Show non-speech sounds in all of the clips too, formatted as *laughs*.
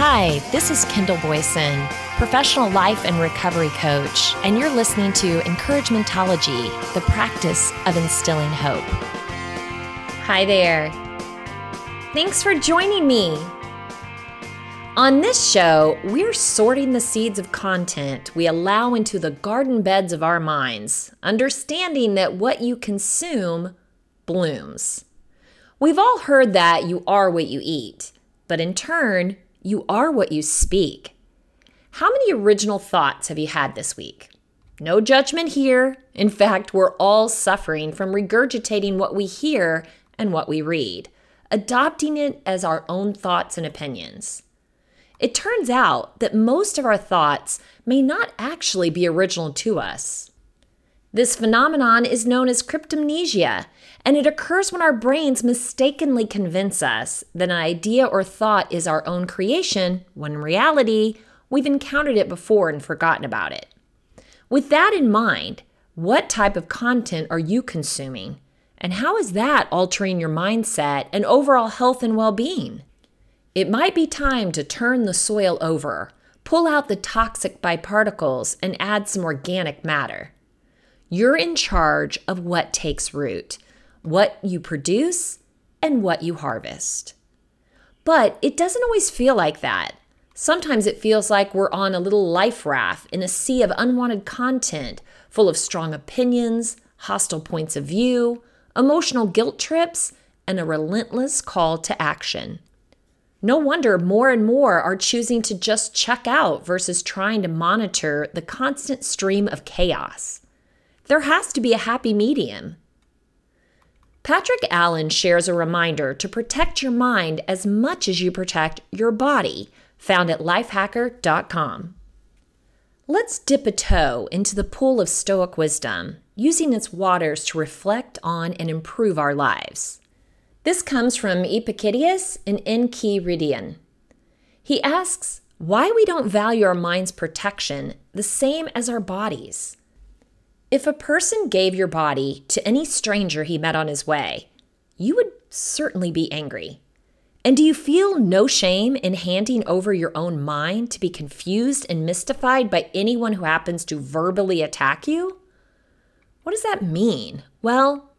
Hi, this is Kendall Boyson, professional life and recovery coach, and you're listening to Encouragementology, the practice of instilling hope. Hi there. Thanks for joining me. On this show, we're sorting the seeds of content we allow into the garden beds of our minds, understanding that what you consume blooms. We've all heard that you are what you eat, but in turn, you are what you speak. How many original thoughts have you had this week? No judgment here. In fact, we're all suffering from regurgitating what we hear and what we read, adopting it as our own thoughts and opinions. It turns out that most of our thoughts may not actually be original to us. This phenomenon is known as cryptomnesia, and it occurs when our brains mistakenly convince us that an idea or thought is our own creation, when in reality, we've encountered it before and forgotten about it. With that in mind, what type of content are you consuming? And how is that altering your mindset and overall health and well being? It might be time to turn the soil over, pull out the toxic byparticles, and add some organic matter. You're in charge of what takes root, what you produce, and what you harvest. But it doesn't always feel like that. Sometimes it feels like we're on a little life raft in a sea of unwanted content full of strong opinions, hostile points of view, emotional guilt trips, and a relentless call to action. No wonder more and more are choosing to just check out versus trying to monitor the constant stream of chaos. There has to be a happy medium. Patrick Allan shares a reminder to protect your mind as much as you protect your body, found at lifehacker.com. Let's dip a toe into the pool of Stoic wisdom, using its waters to reflect on and improve our lives. This comes from Epictetus in Enchiridion. He asks why we don't value our mind's protection the same as our bodies. If a person gave your body to any stranger he met on his way, you would certainly be angry. And do you feel no shame in handing over your own mind to be confused and mystified by anyone who happens to verbally attack you? What does that mean? Well,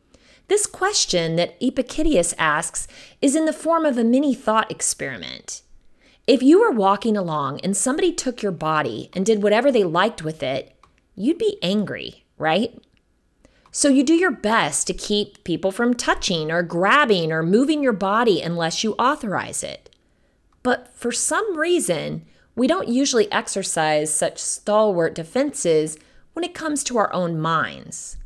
this question that Epictetus asks is in the form of a mini thought experiment. If you were walking along and somebody took your body and did whatever they liked with it, you'd be angry, right? So you do your best to keep people from touching or grabbing or moving your body unless you authorize it. But for some reason, we don't usually exercise such stalwart defenses when it comes to our own minds.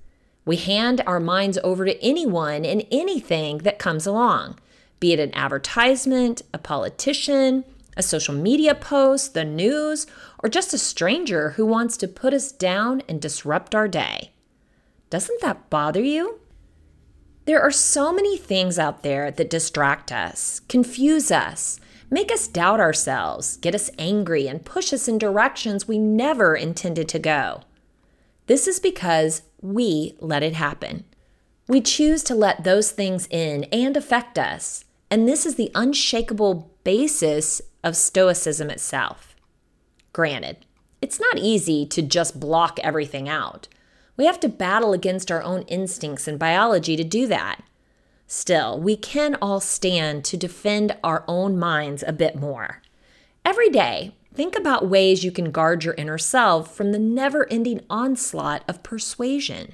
We hand our minds over to anyone and anything that comes along, be it an advertisement, a politician, a social media post, the news, or just a stranger who wants to put us down and disrupt our day. Doesn't that bother you? There are so many things out there that distract us, confuse us, make us doubt ourselves, get us angry, and push us in directions we never intended to go. This is because we let it happen. We choose to let those things in and affect us. And this is the unshakable basis of Stoicism itself. Granted, it's not easy to just block everything out. We have to battle against our own instincts and biology to do that. Still, we can all stand to defend our own minds a bit more. Every day, Think about ways you can guard your inner self from the never ending onslaught of persuasion.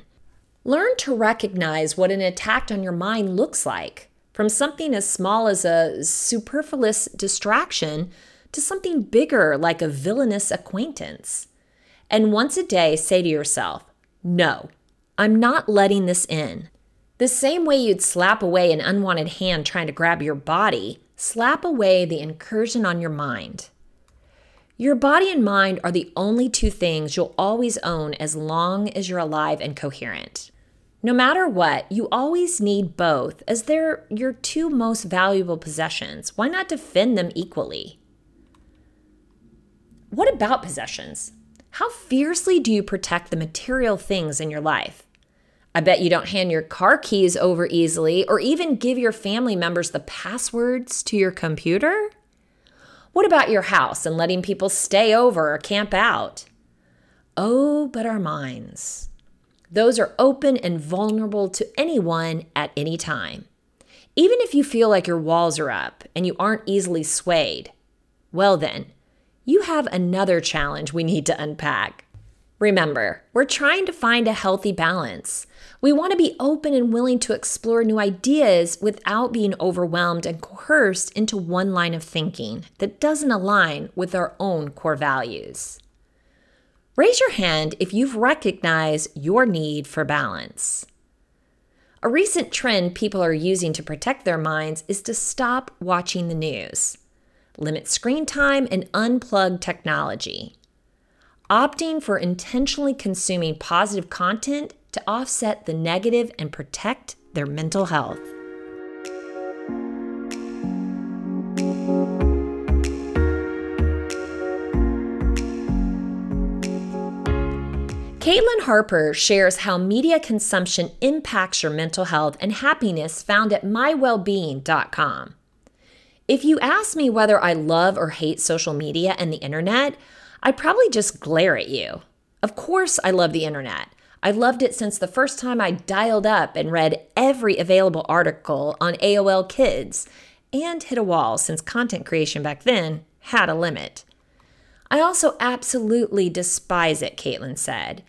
Learn to recognize what an attack on your mind looks like, from something as small as a superfluous distraction to something bigger like a villainous acquaintance. And once a day, say to yourself, No, I'm not letting this in. The same way you'd slap away an unwanted hand trying to grab your body, slap away the incursion on your mind. Your body and mind are the only two things you'll always own as long as you're alive and coherent. No matter what, you always need both as they're your two most valuable possessions. Why not defend them equally? What about possessions? How fiercely do you protect the material things in your life? I bet you don't hand your car keys over easily or even give your family members the passwords to your computer. What about your house and letting people stay over or camp out? Oh, but our minds. Those are open and vulnerable to anyone at any time. Even if you feel like your walls are up and you aren't easily swayed, well, then, you have another challenge we need to unpack. Remember, we're trying to find a healthy balance. We want to be open and willing to explore new ideas without being overwhelmed and coerced into one line of thinking that doesn't align with our own core values. Raise your hand if you've recognized your need for balance. A recent trend people are using to protect their minds is to stop watching the news, limit screen time, and unplug technology opting for intentionally consuming positive content to offset the negative and protect their mental health. Caitlin Harper shares how media consumption impacts your mental health and happiness found at mywellbeing.com. If you ask me whether I love or hate social media and the internet, I'd probably just glare at you. Of course, I love the internet. I've loved it since the first time I dialed up and read every available article on AOL Kids and hit a wall since content creation back then had a limit. I also absolutely despise it, Caitlin said.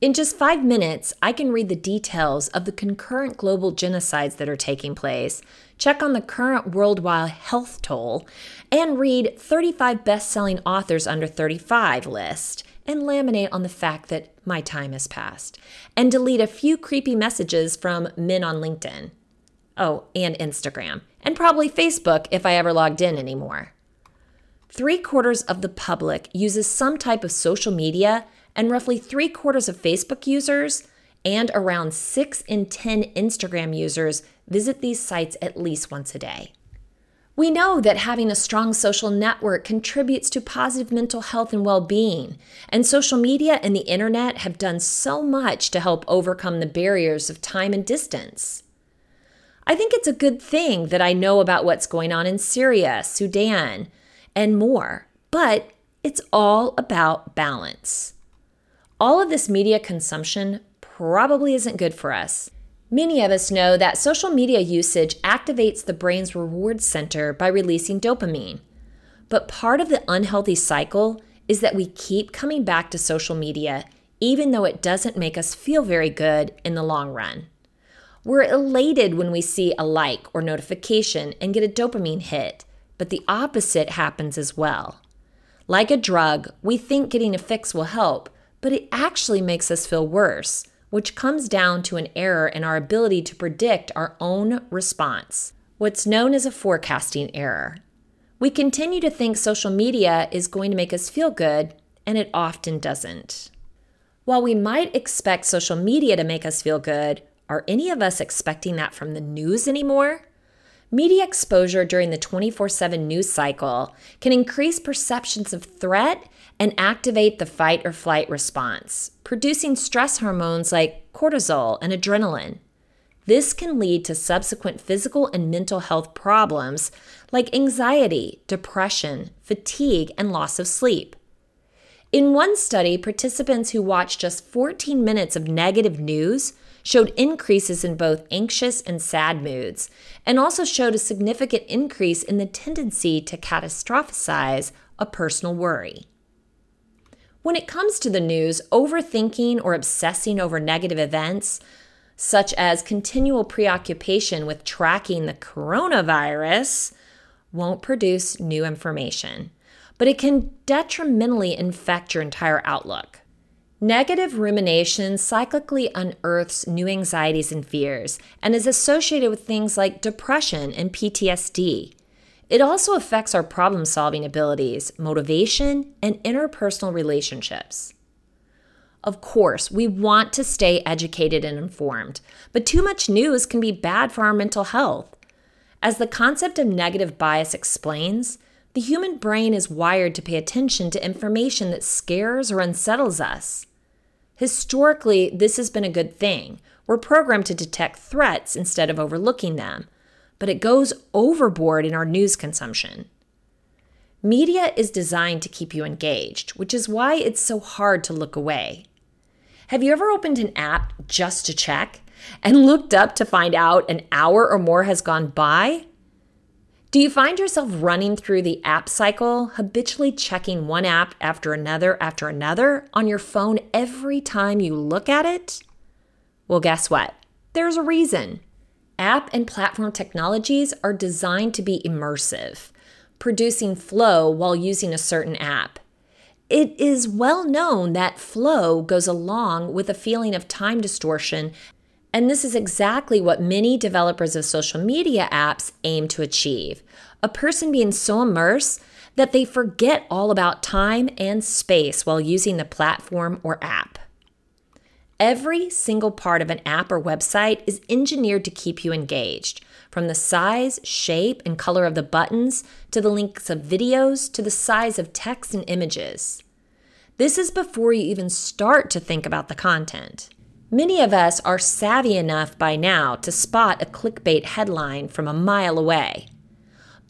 In just five minutes, I can read the details of the concurrent global genocides that are taking place, check on the current worldwide health toll, and read 35 best selling authors under 35 list, and laminate on the fact that my time has passed, and delete a few creepy messages from men on LinkedIn. Oh, and Instagram, and probably Facebook if I ever logged in anymore. Three quarters of the public uses some type of social media and roughly three quarters of Facebook users and around 6 in 10 Instagram users visit these sites at least once a day. We know that having a strong social network contributes to positive mental health and well being, and social media and the internet have done so much to help overcome the barriers of time and distance. I think it's a good thing that I know about what's going on in Syria, Sudan, and more, but it's all about balance. All of this media consumption probably isn't good for us. Many of us know that social media usage activates the brain's reward center by releasing dopamine. But part of the unhealthy cycle is that we keep coming back to social media even though it doesn't make us feel very good in the long run. We're elated when we see a like or notification and get a dopamine hit, but the opposite happens as well. Like a drug, we think getting a fix will help, but it actually makes us feel worse, which comes down to an error in our ability to predict our own response, what's known as a forecasting error. We continue to think social media is going to make us feel good, and it often doesn't. While we might expect social media to make us feel good, are any of us expecting that from the news anymore? Media exposure during the 24 7 news cycle can increase perceptions of threat and activate the fight or flight response, producing stress hormones like cortisol and adrenaline. This can lead to subsequent physical and mental health problems like anxiety, depression, fatigue, and loss of sleep. In one study, participants who watched just 14 minutes of negative news showed increases in both anxious and sad moods, and also showed a significant increase in the tendency to catastrophize a personal worry. When it comes to the news, overthinking or obsessing over negative events, such as continual preoccupation with tracking the coronavirus, won't produce new information, but it can detrimentally infect your entire outlook. Negative rumination cyclically unearths new anxieties and fears and is associated with things like depression and PTSD. It also affects our problem solving abilities, motivation, and interpersonal relationships. Of course, we want to stay educated and informed, but too much news can be bad for our mental health. As the concept of negative bias explains, the human brain is wired to pay attention to information that scares or unsettles us. Historically, this has been a good thing. We're programmed to detect threats instead of overlooking them but it goes overboard in our news consumption. Media is designed to keep you engaged, which is why it's so hard to look away. Have you ever opened an app just to check and looked up to find out an hour or more has gone by? Do you find yourself running through the app cycle, habitually checking one app after another after another on your phone every time you look at it? Well, guess what? There's a reason. App and platform technologies are designed to be immersive, producing flow while using a certain app. It is well known that flow goes along with a feeling of time distortion and this is exactly what many developers of social media apps aim to achieve a person being so immersed that they forget all about time and space while using the platform or app. Every single part of an app or website is engineered to keep you engaged, from the size, shape, and color of the buttons to the links of videos to the size of text and images. This is before you even start to think about the content. Many of us are savvy enough by now to spot a clickbait headline from a mile away.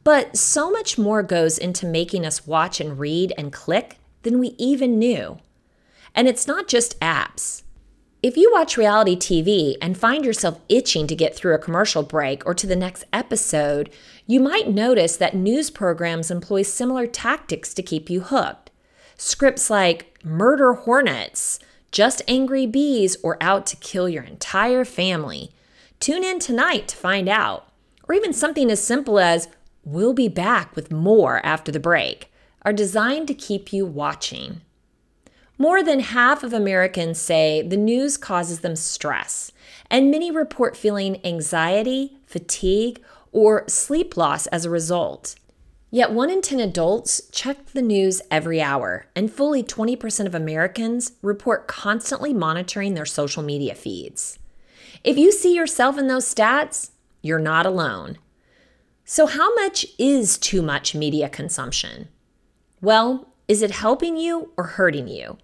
But so much more goes into making us watch and read and click than we even knew. And it's not just apps. If you watch reality TV and find yourself itching to get through a commercial break or to the next episode, you might notice that news programs employ similar tactics to keep you hooked. Scripts like Murder Hornets, just angry bees, or out to kill your entire family? Tune in tonight to find out. Or even something as simple as, We'll be back with more after the break, are designed to keep you watching. More than half of Americans say the news causes them stress, and many report feeling anxiety, fatigue, or sleep loss as a result. Yet one in 10 adults check the news every hour, and fully 20% of Americans report constantly monitoring their social media feeds. If you see yourself in those stats, you're not alone. So, how much is too much media consumption? Well, is it helping you or hurting you?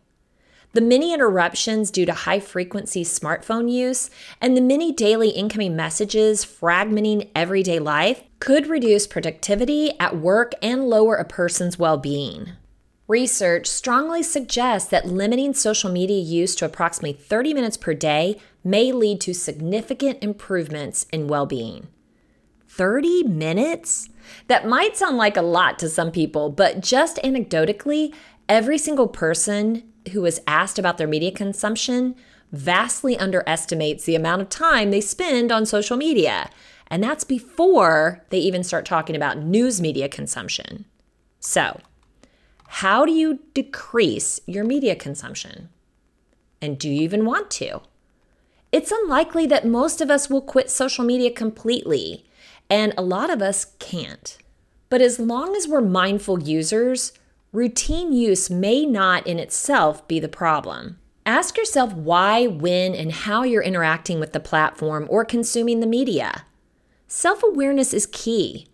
The many interruptions due to high frequency smartphone use and the many daily incoming messages fragmenting everyday life could reduce productivity at work and lower a person's well being. Research strongly suggests that limiting social media use to approximately 30 minutes per day may lead to significant improvements in well being. 30 minutes? That might sound like a lot to some people, but just anecdotally, every single person who is asked about their media consumption vastly underestimates the amount of time they spend on social media. And that's before they even start talking about news media consumption. So, how do you decrease your media consumption? And do you even want to? It's unlikely that most of us will quit social media completely, and a lot of us can't. But as long as we're mindful users, routine use may not in itself be the problem. Ask yourself why, when, and how you're interacting with the platform or consuming the media. Self awareness is key.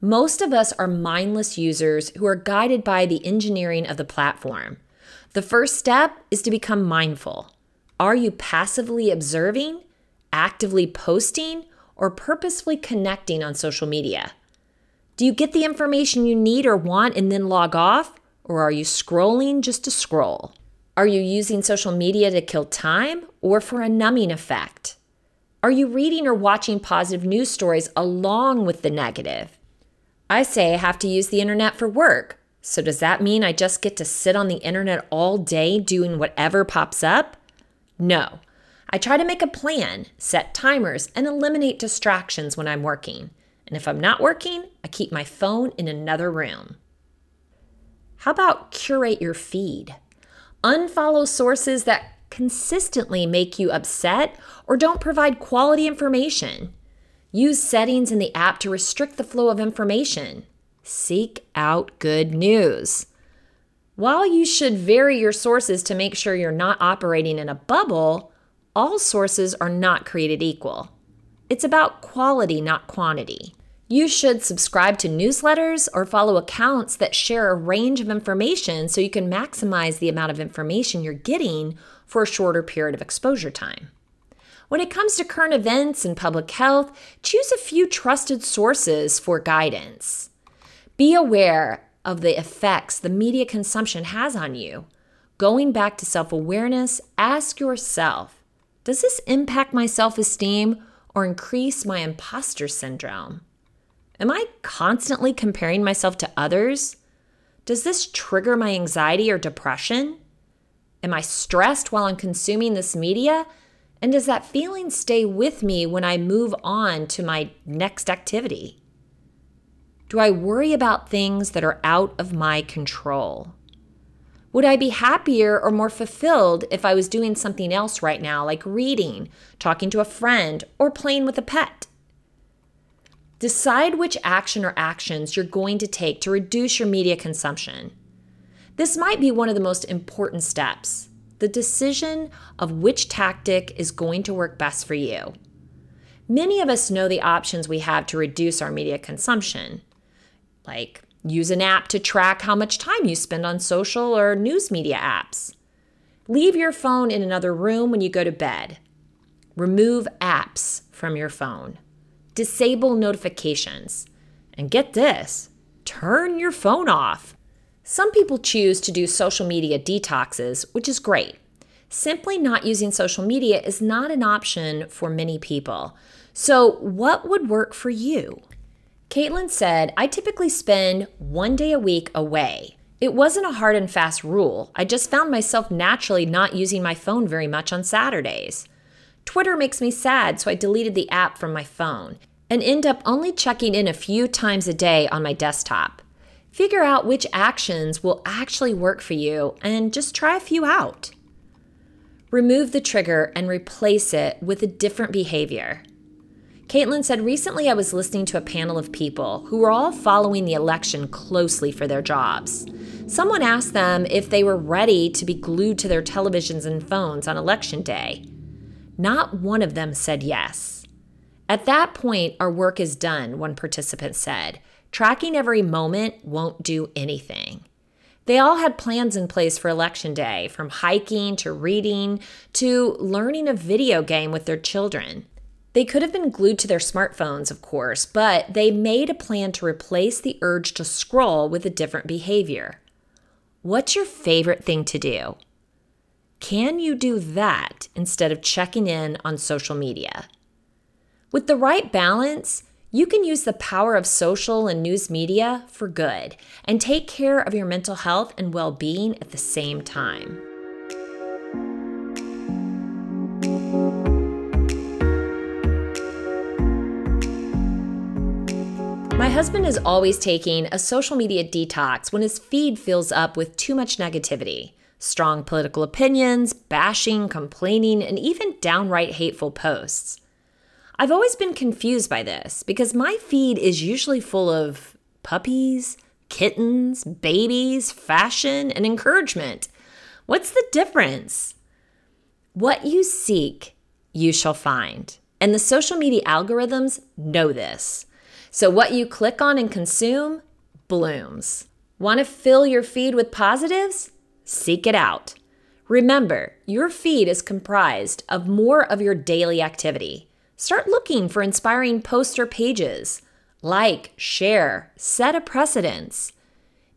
Most of us are mindless users who are guided by the engineering of the platform. The first step is to become mindful. Are you passively observing, actively posting, or purposefully connecting on social media? Do you get the information you need or want and then log off? Or are you scrolling just to scroll? Are you using social media to kill time or for a numbing effect? Are you reading or watching positive news stories along with the negative? I say I have to use the internet for work. So, does that mean I just get to sit on the internet all day doing whatever pops up? No. I try to make a plan, set timers, and eliminate distractions when I'm working. And if I'm not working, I keep my phone in another room. How about curate your feed? Unfollow sources that consistently make you upset or don't provide quality information. Use settings in the app to restrict the flow of information. Seek out good news. While you should vary your sources to make sure you're not operating in a bubble, all sources are not created equal. It's about quality, not quantity. You should subscribe to newsletters or follow accounts that share a range of information so you can maximize the amount of information you're getting for a shorter period of exposure time. When it comes to current events and public health, choose a few trusted sources for guidance. Be aware of the effects the media consumption has on you. Going back to self awareness, ask yourself Does this impact my self esteem or increase my imposter syndrome? Am I constantly comparing myself to others? Does this trigger my anxiety or depression? Am I stressed while I'm consuming this media? And does that feeling stay with me when I move on to my next activity? Do I worry about things that are out of my control? Would I be happier or more fulfilled if I was doing something else right now, like reading, talking to a friend, or playing with a pet? Decide which action or actions you're going to take to reduce your media consumption. This might be one of the most important steps the decision of which tactic is going to work best for you. Many of us know the options we have to reduce our media consumption, like use an app to track how much time you spend on social or news media apps. Leave your phone in another room when you go to bed. Remove apps from your phone. Disable notifications. And get this turn your phone off. Some people choose to do social media detoxes, which is great. Simply not using social media is not an option for many people. So, what would work for you? Caitlin said, I typically spend one day a week away. It wasn't a hard and fast rule. I just found myself naturally not using my phone very much on Saturdays. Twitter makes me sad, so I deleted the app from my phone and end up only checking in a few times a day on my desktop. Figure out which actions will actually work for you and just try a few out. Remove the trigger and replace it with a different behavior. Caitlin said, Recently I was listening to a panel of people who were all following the election closely for their jobs. Someone asked them if they were ready to be glued to their televisions and phones on election day. Not one of them said yes. At that point, our work is done, one participant said. Tracking every moment won't do anything. They all had plans in place for election day, from hiking to reading to learning a video game with their children. They could have been glued to their smartphones, of course, but they made a plan to replace the urge to scroll with a different behavior. What's your favorite thing to do? Can you do that instead of checking in on social media? With the right balance, you can use the power of social and news media for good and take care of your mental health and well being at the same time. My husband is always taking a social media detox when his feed fills up with too much negativity strong political opinions, bashing, complaining, and even downright hateful posts. I've always been confused by this because my feed is usually full of puppies, kittens, babies, fashion, and encouragement. What's the difference? What you seek, you shall find. And the social media algorithms know this. So, what you click on and consume blooms. Want to fill your feed with positives? Seek it out. Remember, your feed is comprised of more of your daily activity. Start looking for inspiring posts or pages. Like, share, set a precedence.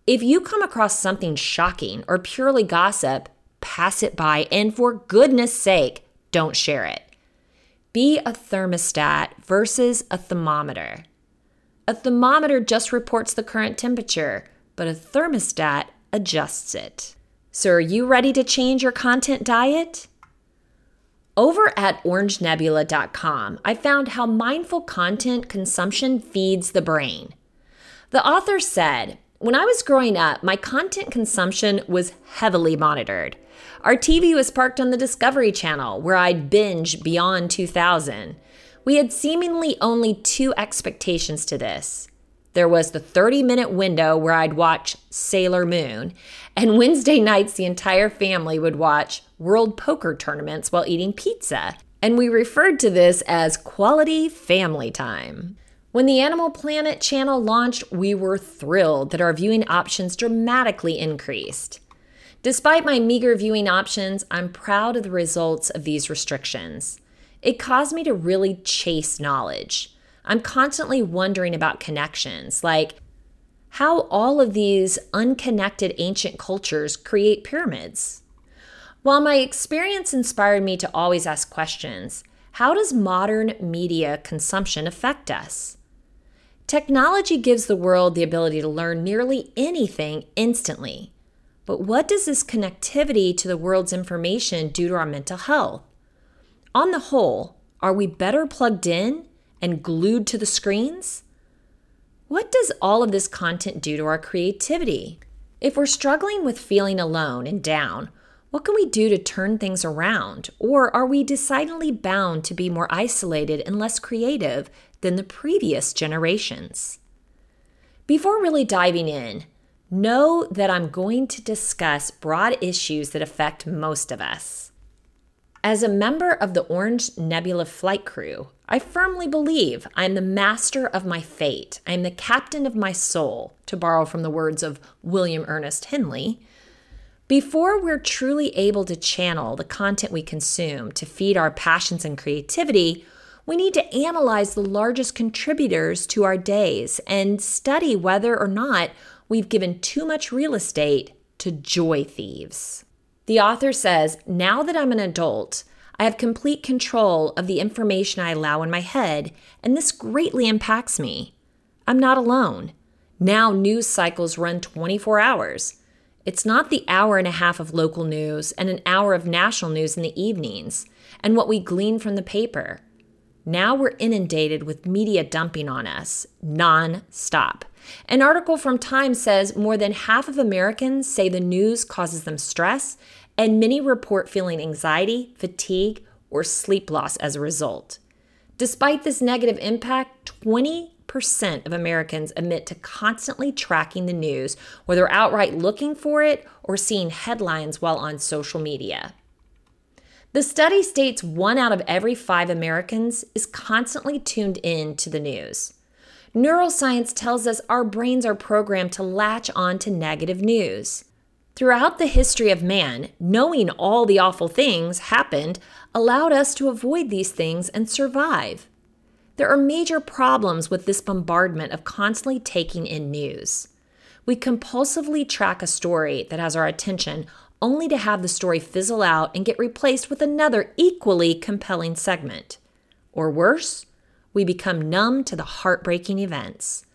If you come across something shocking or purely gossip, pass it by and for goodness sake, don't share it. Be a thermostat versus a thermometer. A thermometer just reports the current temperature, but a thermostat adjusts it. So, are you ready to change your content diet? Over at orangenebula.com, I found how mindful content consumption feeds the brain. The author said, When I was growing up, my content consumption was heavily monitored. Our TV was parked on the Discovery Channel, where I'd binge Beyond 2000. We had seemingly only two expectations to this there was the 30 minute window where I'd watch Sailor Moon, and *laughs* Wednesday nights the entire family would watch World Poker tournaments while eating pizza. And we referred to this as quality family time. When the Animal Planet channel launched, we were thrilled that our viewing options dramatically increased. Despite my meager viewing options, I'm proud of the results of these restrictions. It caused me to really chase knowledge. I'm constantly wondering about connections like how all of these unconnected ancient cultures create pyramids. While my experience inspired me to always ask questions, how does modern media consumption affect us? Technology gives the world the ability to learn nearly anything instantly. But what does this connectivity to the world's information do to our mental health? On the whole, are we better plugged in and glued to the screens? What does all of this content do to our creativity? If we're struggling with feeling alone and down, what can we do to turn things around? Or are we decidedly bound to be more isolated and less creative than the previous generations? Before really diving in, know that I'm going to discuss broad issues that affect most of us. As a member of the Orange Nebula flight crew, I firmly believe I am the master of my fate. I am the captain of my soul, to borrow from the words of William Ernest Henley. Before we're truly able to channel the content we consume to feed our passions and creativity, we need to analyze the largest contributors to our days and study whether or not we've given too much real estate to joy thieves. The author says, Now that I'm an adult, I have complete control of the information I allow in my head, and this greatly impacts me. I'm not alone. Now news cycles run 24 hours. It's not the hour and a half of local news and an hour of national news in the evenings and what we glean from the paper. Now we're inundated with media dumping on us non stop. An article from Time says more than half of Americans say the news causes them stress, and many report feeling anxiety, fatigue, or sleep loss as a result. Despite this negative impact, 20% of Americans admit to constantly tracking the news, whether outright looking for it or seeing headlines while on social media. The study states one out of every five Americans is constantly tuned in to the news. Neuroscience tells us our brains are programmed to latch on to negative news. Throughout the history of man, knowing all the awful things happened allowed us to avoid these things and survive. There are major problems with this bombardment of constantly taking in news. We compulsively track a story that has our attention only to have the story fizzle out and get replaced with another equally compelling segment. Or worse, we become numb to the heartbreaking events.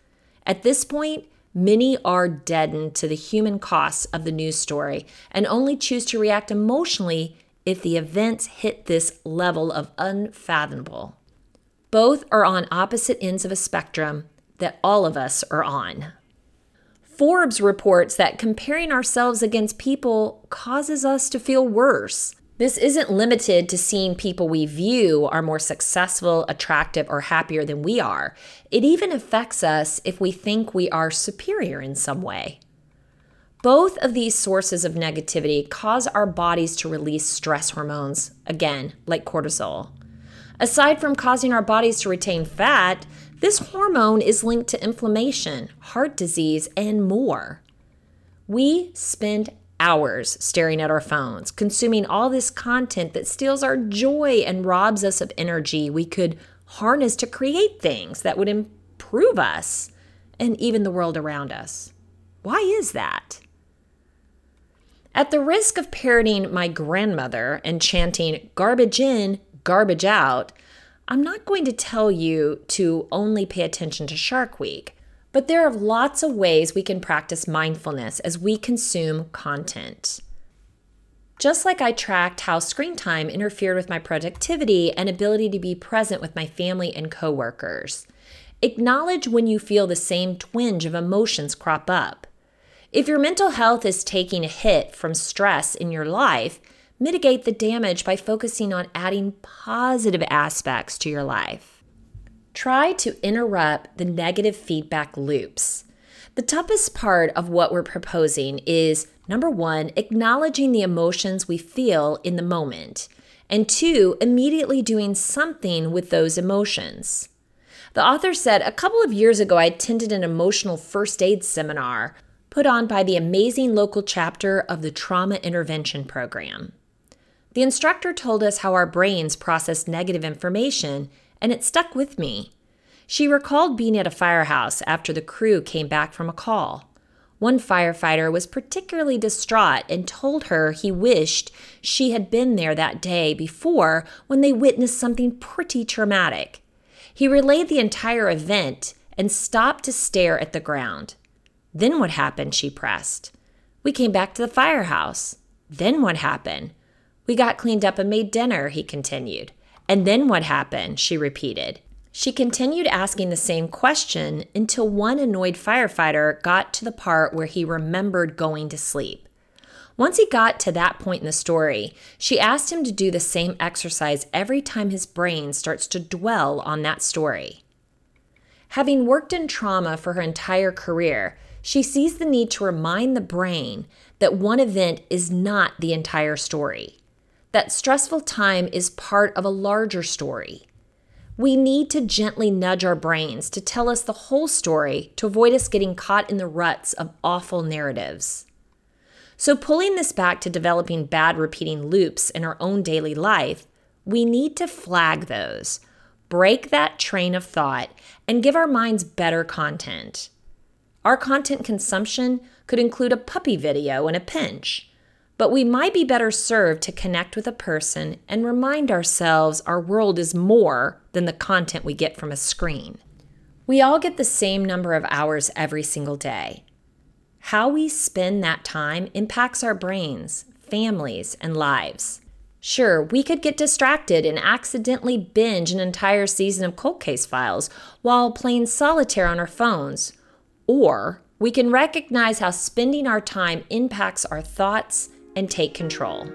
At this point, many are deadened to the human costs of the news story and only choose to react emotionally if the events hit this level of unfathomable. Both are on opposite ends of a spectrum that all of us are on. Forbes reports that comparing ourselves against people causes us to feel worse. This isn't limited to seeing people we view are more successful, attractive, or happier than we are. It even affects us if we think we are superior in some way. Both of these sources of negativity cause our bodies to release stress hormones, again, like cortisol. Aside from causing our bodies to retain fat, this hormone is linked to inflammation, heart disease, and more. We spend hours staring at our phones, consuming all this content that steals our joy and robs us of energy we could harness to create things that would improve us and even the world around us. Why is that? At the risk of parroting my grandmother and chanting garbage in, garbage out, I'm not going to tell you to only pay attention to Shark Week. But there are lots of ways we can practice mindfulness as we consume content. Just like I tracked how screen time interfered with my productivity and ability to be present with my family and coworkers. Acknowledge when you feel the same twinge of emotions crop up. If your mental health is taking a hit from stress in your life, mitigate the damage by focusing on adding positive aspects to your life. Try to interrupt the negative feedback loops. The toughest part of what we're proposing is number one, acknowledging the emotions we feel in the moment, and two, immediately doing something with those emotions. The author said a couple of years ago, I attended an emotional first aid seminar put on by the amazing local chapter of the Trauma Intervention Program. The instructor told us how our brains process negative information and it stuck with me. She recalled being at a firehouse after the crew came back from a call. One firefighter was particularly distraught and told her he wished she had been there that day before when they witnessed something pretty traumatic. He relayed the entire event and stopped to stare at the ground. Then what happened? She pressed. We came back to the firehouse. Then what happened? We got cleaned up and made dinner, he continued. And then what happened? She repeated. She continued asking the same question until one annoyed firefighter got to the part where he remembered going to sleep. Once he got to that point in the story, she asked him to do the same exercise every time his brain starts to dwell on that story. Having worked in trauma for her entire career, she sees the need to remind the brain that one event is not the entire story, that stressful time is part of a larger story we need to gently nudge our brains to tell us the whole story to avoid us getting caught in the ruts of awful narratives. So, pulling this back to developing bad repeating loops in our own daily life, we need to flag those, break that train of thought, and give our minds better content. Our content consumption could include a puppy video in a pinch but we might be better served to connect with a person and remind ourselves our world is more than the content we get from a screen. We all get the same number of hours every single day. How we spend that time impacts our brains, families, and lives. Sure, we could get distracted and accidentally binge an entire season of cold case files while playing solitaire on our phones. Or we can recognize how spending our time impacts our thoughts, and take control.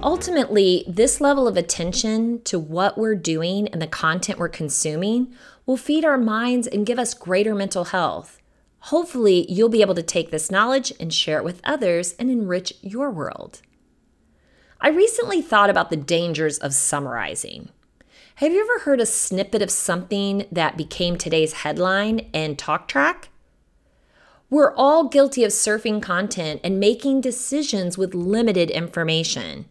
Ultimately, this level of attention to what we're doing and the content we're consuming will feed our minds and give us greater mental health. Hopefully, you'll be able to take this knowledge and share it with others and enrich your world. I recently thought about the dangers of summarizing. Have you ever heard a snippet of something that became today's headline and talk track? We're all guilty of surfing content and making decisions with limited information.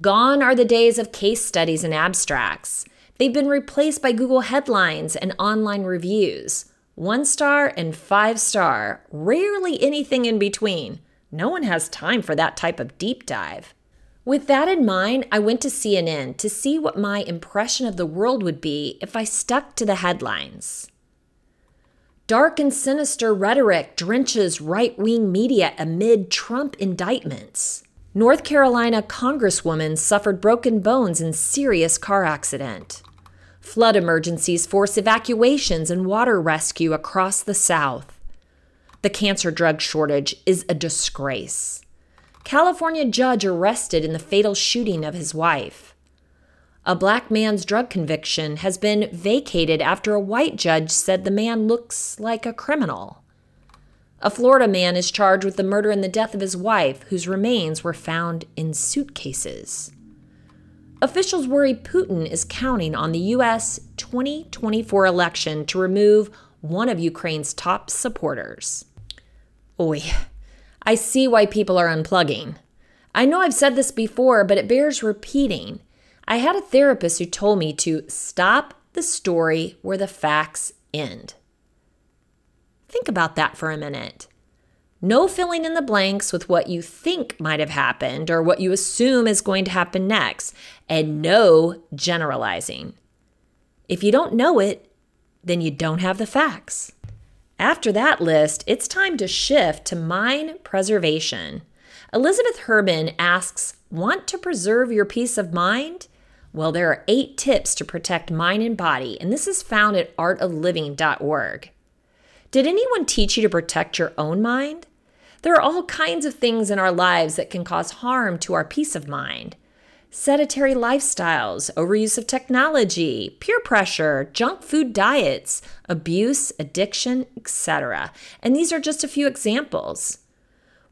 Gone are the days of case studies and abstracts. They've been replaced by Google headlines and online reviews. One star and five star, rarely anything in between. No one has time for that type of deep dive. With that in mind, I went to CNN to see what my impression of the world would be if I stuck to the headlines. Dark and sinister rhetoric drenches right wing media amid Trump indictments. North Carolina Congresswoman suffered broken bones in serious car accident. Flood emergencies force evacuations and water rescue across the South. The cancer drug shortage is a disgrace. California judge arrested in the fatal shooting of his wife. A black man's drug conviction has been vacated after a white judge said the man looks like a criminal. A Florida man is charged with the murder and the death of his wife, whose remains were found in suitcases. Officials worry Putin is counting on the U.S. 2024 election to remove one of Ukraine's top supporters. Oi, I see why people are unplugging. I know I've said this before, but it bears repeating. I had a therapist who told me to stop the story where the facts end. Think about that for a minute. No filling in the blanks with what you think might have happened or what you assume is going to happen next, and no generalizing. If you don't know it, then you don't have the facts. After that list, it's time to shift to mind preservation. Elizabeth Herman asks Want to preserve your peace of mind? Well, there are eight tips to protect mind and body, and this is found at artofliving.org. Did anyone teach you to protect your own mind? There are all kinds of things in our lives that can cause harm to our peace of mind sedentary lifestyles, overuse of technology, peer pressure, junk food diets, abuse, addiction, etc. And these are just a few examples.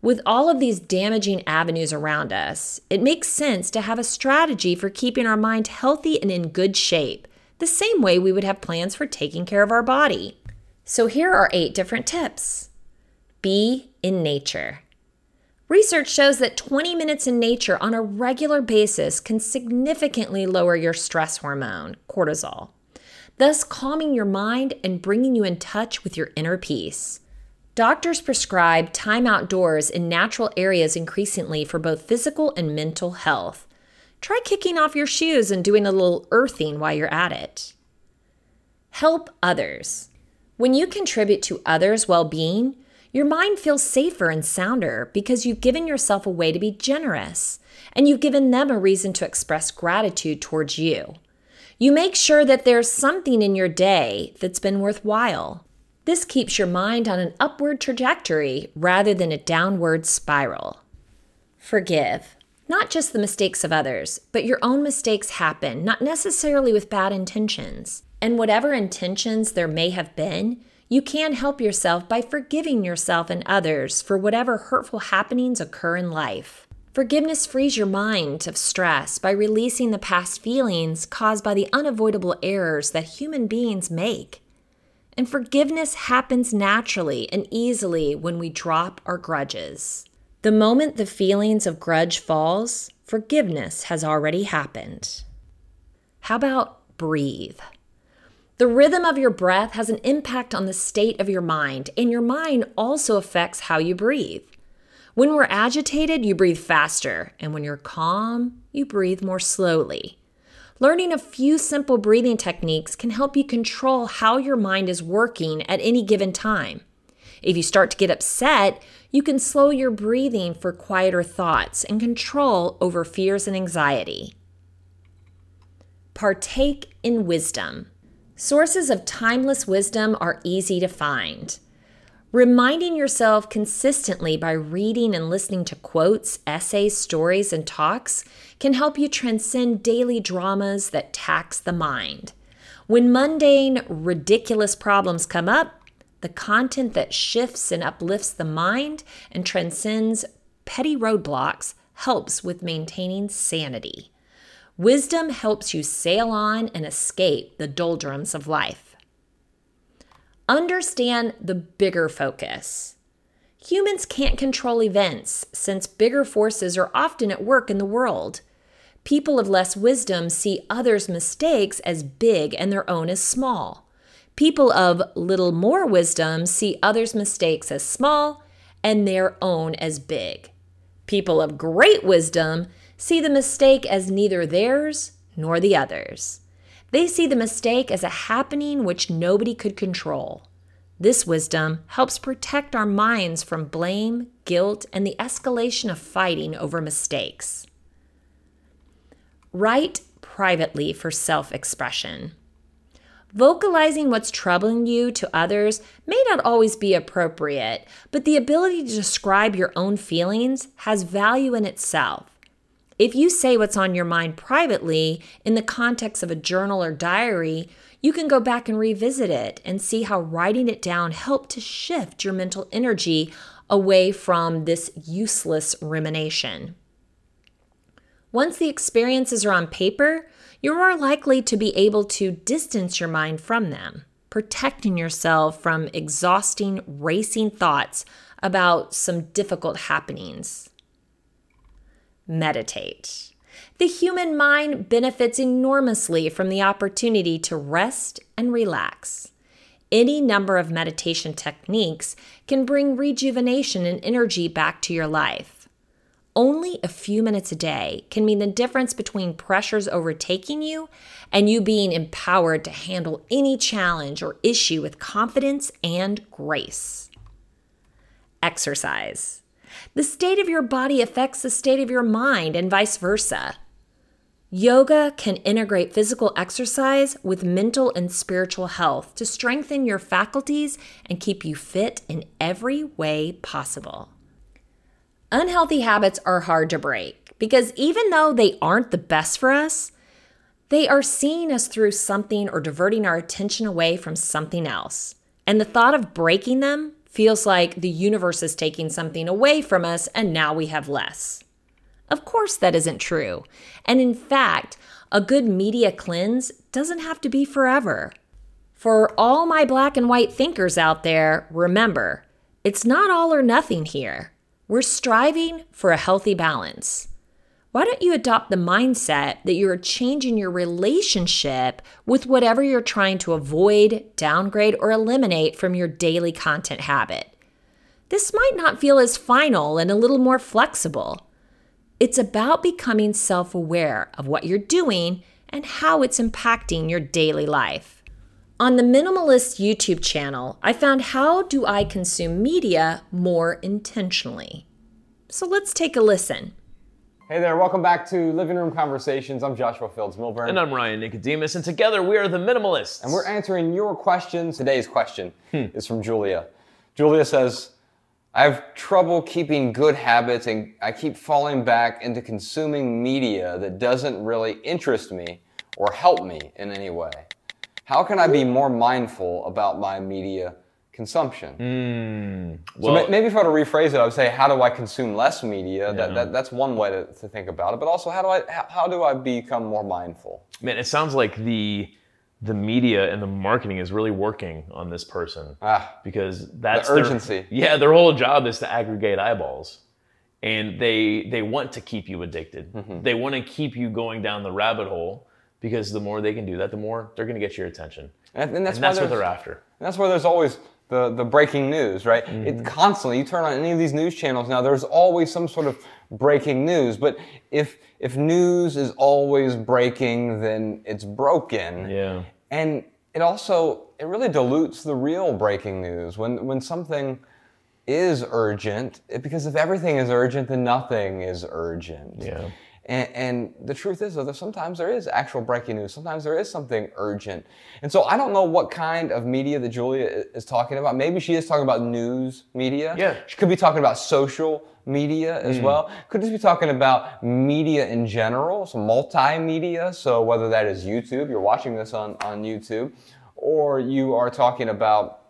With all of these damaging avenues around us, it makes sense to have a strategy for keeping our mind healthy and in good shape, the same way we would have plans for taking care of our body. So here are eight different tips. Be in nature. Research shows that 20 minutes in nature on a regular basis can significantly lower your stress hormone, cortisol, thus calming your mind and bringing you in touch with your inner peace. Doctors prescribe time outdoors in natural areas increasingly for both physical and mental health. Try kicking off your shoes and doing a little earthing while you're at it. Help others. When you contribute to others' well being, your mind feels safer and sounder because you've given yourself a way to be generous and you've given them a reason to express gratitude towards you. You make sure that there's something in your day that's been worthwhile. This keeps your mind on an upward trajectory rather than a downward spiral. Forgive. Not just the mistakes of others, but your own mistakes happen, not necessarily with bad intentions. And whatever intentions there may have been, you can help yourself by forgiving yourself and others for whatever hurtful happenings occur in life. Forgiveness frees your mind of stress by releasing the past feelings caused by the unavoidable errors that human beings make. And forgiveness happens naturally and easily when we drop our grudges. The moment the feelings of grudge falls, forgiveness has already happened. How about breathe? The rhythm of your breath has an impact on the state of your mind, and your mind also affects how you breathe. When we're agitated, you breathe faster, and when you're calm, you breathe more slowly. Learning a few simple breathing techniques can help you control how your mind is working at any given time. If you start to get upset, you can slow your breathing for quieter thoughts and control over fears and anxiety. Partake in wisdom. Sources of timeless wisdom are easy to find. Reminding yourself consistently by reading and listening to quotes, essays, stories, and talks can help you transcend daily dramas that tax the mind. When mundane, ridiculous problems come up, the content that shifts and uplifts the mind and transcends petty roadblocks helps with maintaining sanity. Wisdom helps you sail on and escape the doldrums of life. Understand the bigger focus. Humans can't control events since bigger forces are often at work in the world. People of less wisdom see others' mistakes as big and their own as small. People of little more wisdom see others' mistakes as small and their own as big. People of great wisdom see the mistake as neither theirs nor the other's. They see the mistake as a happening which nobody could control. This wisdom helps protect our minds from blame, guilt, and the escalation of fighting over mistakes. Write privately for self expression. Vocalizing what's troubling you to others may not always be appropriate, but the ability to describe your own feelings has value in itself. If you say what's on your mind privately in the context of a journal or diary, you can go back and revisit it and see how writing it down helped to shift your mental energy away from this useless rumination. Once the experiences are on paper, you're more likely to be able to distance your mind from them, protecting yourself from exhausting, racing thoughts about some difficult happenings meditate. The human mind benefits enormously from the opportunity to rest and relax. Any number of meditation techniques can bring rejuvenation and energy back to your life. Only a few minutes a day can mean the difference between pressures overtaking you and you being empowered to handle any challenge or issue with confidence and grace. Exercise. The state of your body affects the state of your mind, and vice versa. Yoga can integrate physical exercise with mental and spiritual health to strengthen your faculties and keep you fit in every way possible. Unhealthy habits are hard to break because even though they aren't the best for us, they are seeing us through something or diverting our attention away from something else. And the thought of breaking them feels like the universe is taking something away from us and now we have less. Of course, that isn't true. And in fact, a good media cleanse doesn't have to be forever. For all my black and white thinkers out there, remember, it's not all or nothing here. We're striving for a healthy balance. Why don't you adopt the mindset that you're changing your relationship with whatever you're trying to avoid, downgrade, or eliminate from your daily content habit? This might not feel as final and a little more flexible. It's about becoming self aware of what you're doing and how it's impacting your daily life. On the Minimalist YouTube channel, I found how do I consume media more intentionally. So let's take a listen. Hey there, welcome back to Living Room Conversations. I'm Joshua Fields Millburn. And I'm Ryan Nicodemus, and together we are the Minimalists. And we're answering your questions. Today's question hmm. is from Julia. Julia says, I have trouble keeping good habits and I keep falling back into consuming media that doesn't really interest me or help me in any way. How can I be more mindful about my media consumption. Mm, well, so maybe if I were to rephrase it, I would say, how do I consume less media? Yeah. That, that, that's one way to, to think about it. But also, how do I how, how do I become more mindful? Man, it sounds like the the media and the marketing is really working on this person ah, because that's the urgency. Their, yeah, their whole job is to aggregate eyeballs. And they they want to keep you addicted. Mm-hmm. They want to keep you going down the rabbit hole because the more they can do that, the more they're going to get your attention. And, and that's, and that's what they're after. And that's why there's always the, the breaking news, right? Mm-hmm. It constantly, you turn on any of these news channels now, there's always some sort of breaking news. But if if news is always breaking, then it's broken. Yeah. And it also it really dilutes the real breaking news when when something is urgent because if everything is urgent then nothing is urgent yeah and, and, the truth is, though, sometimes there is actual breaking news. Sometimes there is something urgent. And so I don't know what kind of media that Julia is talking about. Maybe she is talking about news media. Yeah. She could be talking about social media as mm. well. Could just be talking about media in general, so multimedia. So whether that is YouTube, you're watching this on, on YouTube, or you are talking about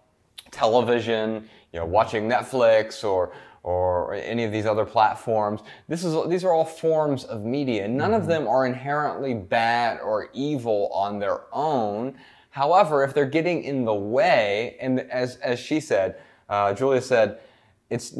television, you know, watching Netflix or or any of these other platforms. This is, these are all forms of media. None mm-hmm. of them are inherently bad or evil on their own. However, if they're getting in the way, and as, as she said, uh, Julia said, it's,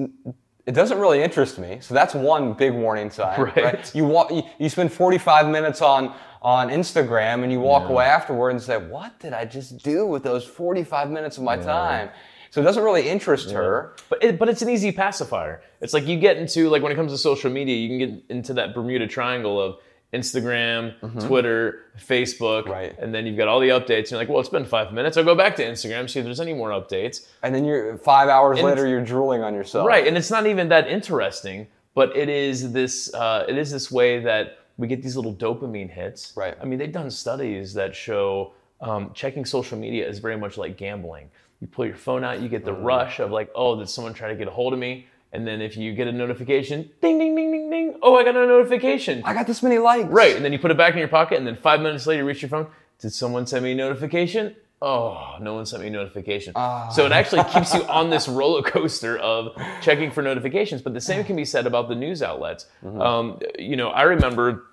it doesn't really interest me. So that's one big warning sign. *laughs* Right. right? You, walk, you, you, spend 45 minutes on, on Instagram and you walk yeah. away afterward and say, what did I just do with those 45 minutes of my yeah. time? So it doesn't really interest yeah. her. But it, but it's an easy pacifier. It's like you get into like when it comes to social media, you can get into that Bermuda Triangle of Instagram, mm-hmm. Twitter, Facebook, right. and then you've got all the updates. And you're like, well, it's been five minutes. I'll go back to Instagram, see if there's any more updates. And then you're five hours and later, you're drooling on yourself. Right, and it's not even that interesting, but it is this. Uh, it is this way that we get these little dopamine hits. Right. I mean, they've done studies that show um, checking social media is very much like gambling you pull your phone out, you get the rush of like, oh, did someone try to get a hold of me? And then if you get a notification, ding, ding, ding, ding, ding, oh, I got a notification. I got this many likes. Right. And then you put it back in your pocket, and then five minutes later, you reach your phone. Did someone send me a notification? Oh, no one sent me a notification. Uh. So it actually keeps you on this *laughs* roller coaster of checking for notifications. But the same can be said about the news outlets. Mm-hmm. Um, you know, I remember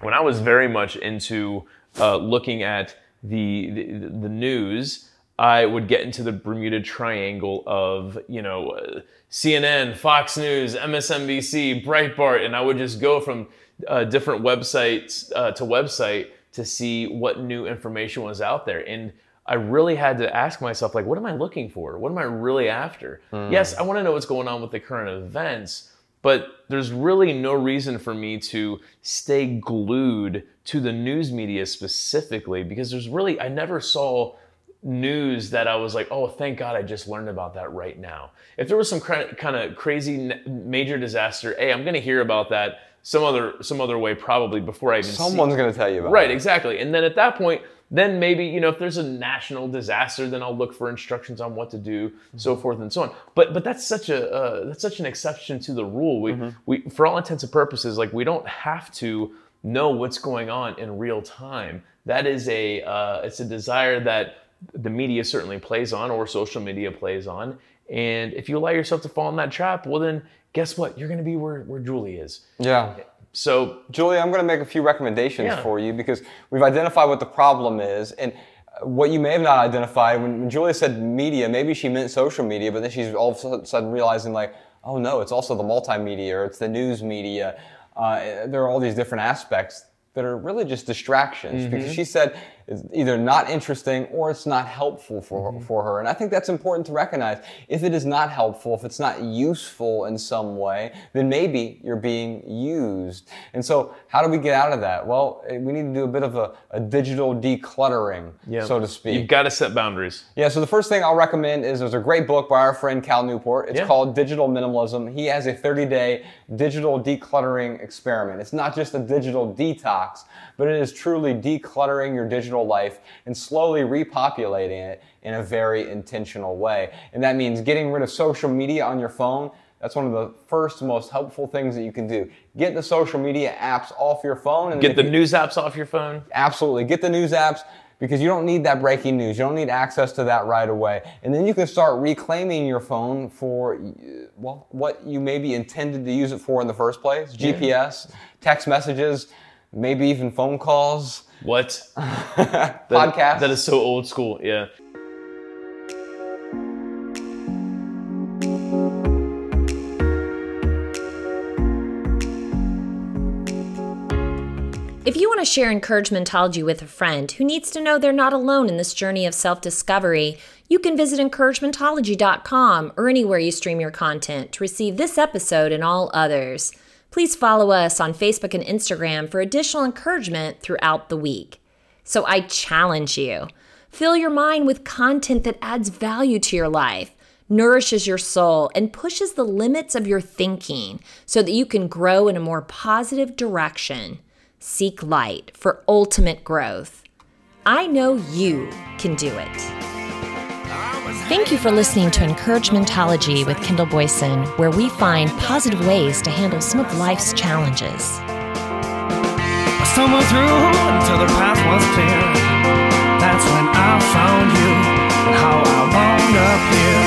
when I was very much into uh, looking at the, the, the news. I would get into the Bermuda Triangle of, you know, uh, CNN, Fox News, MSNBC, Breitbart, and I would just go from uh, different websites uh, to website to see what new information was out there. And I really had to ask myself, like, what am I looking for? What am I really after? Mm. Yes, I want to know what's going on with the current events, but there's really no reason for me to stay glued to the news media specifically because there's really, I never saw news that I was like, oh, thank God I just learned about that right now. If there was some kind of crazy major disaster, hey, I'm going to hear about that some other some other way probably before I even someone's going to tell you about it. right it. exactly. And then at that point, then maybe you know if there's a national disaster, then I'll look for instructions on what to do, mm-hmm. so forth and so on. But but that's such a uh, that's such an exception to the rule. We mm-hmm. we for all intents and purposes, like we don't have to know what's going on in real time. That is a uh, it's a desire that the media certainly plays on or social media plays on. And if you allow yourself to fall in that trap, well, then guess what? You're going to be where, where Julie is. Yeah. So, Julie, I'm going to make a few recommendations yeah. for you because we've identified what the problem is. And what you may have not identified when, when Julia said media, maybe she meant social media, but then she's all of a sudden realizing, like, oh no, it's also the multimedia or it's the news media. Uh, there are all these different aspects that are really just distractions mm-hmm. because she said it's either not interesting or it's not helpful for, mm-hmm. for her. And I think that's important to recognize. If it is not helpful, if it's not useful in some way, then maybe you're being used. And so, how do we get out of that? Well, eh, we need to do a bit of a, a digital decluttering, yeah. so to speak. You've got to set boundaries. Yeah, so the first thing I'll recommend is there's a great book by our friend Cal Newport. It's yeah. called Digital Minimalism. He has a 30 day digital decluttering experiment. It's not just a digital detox, but it is truly decluttering your digital life and slowly repopulating it in a very intentional way. And that means getting rid of social media on your phone. That's one of the first most helpful things that you can do. Get the social media apps off your phone and get the you, news apps off your phone. Absolutely. Get the news apps because you don't need that breaking news. You don't need access to that right away. And then you can start reclaiming your phone for well, what you maybe intended to use it for in the first place. GPS, text messages, maybe even phone calls. What? *laughs* Podcast. That is so old school. Yeah. If you want to share encouragementology with a friend who needs to know they're not alone in this journey of self discovery, you can visit encouragementology.com or anywhere you stream your content to receive this episode and all others. Please follow us on Facebook and Instagram for additional encouragement throughout the week. So I challenge you fill your mind with content that adds value to your life, nourishes your soul, and pushes the limits of your thinking so that you can grow in a more positive direction. Seek light for ultimate growth. I know you can do it. Thank you for listening to Encouragementology with Kendall Boyson, where we find positive ways to handle some of life's challenges. I stumbled through until the path was clear. That's when I found you and how I wound up here.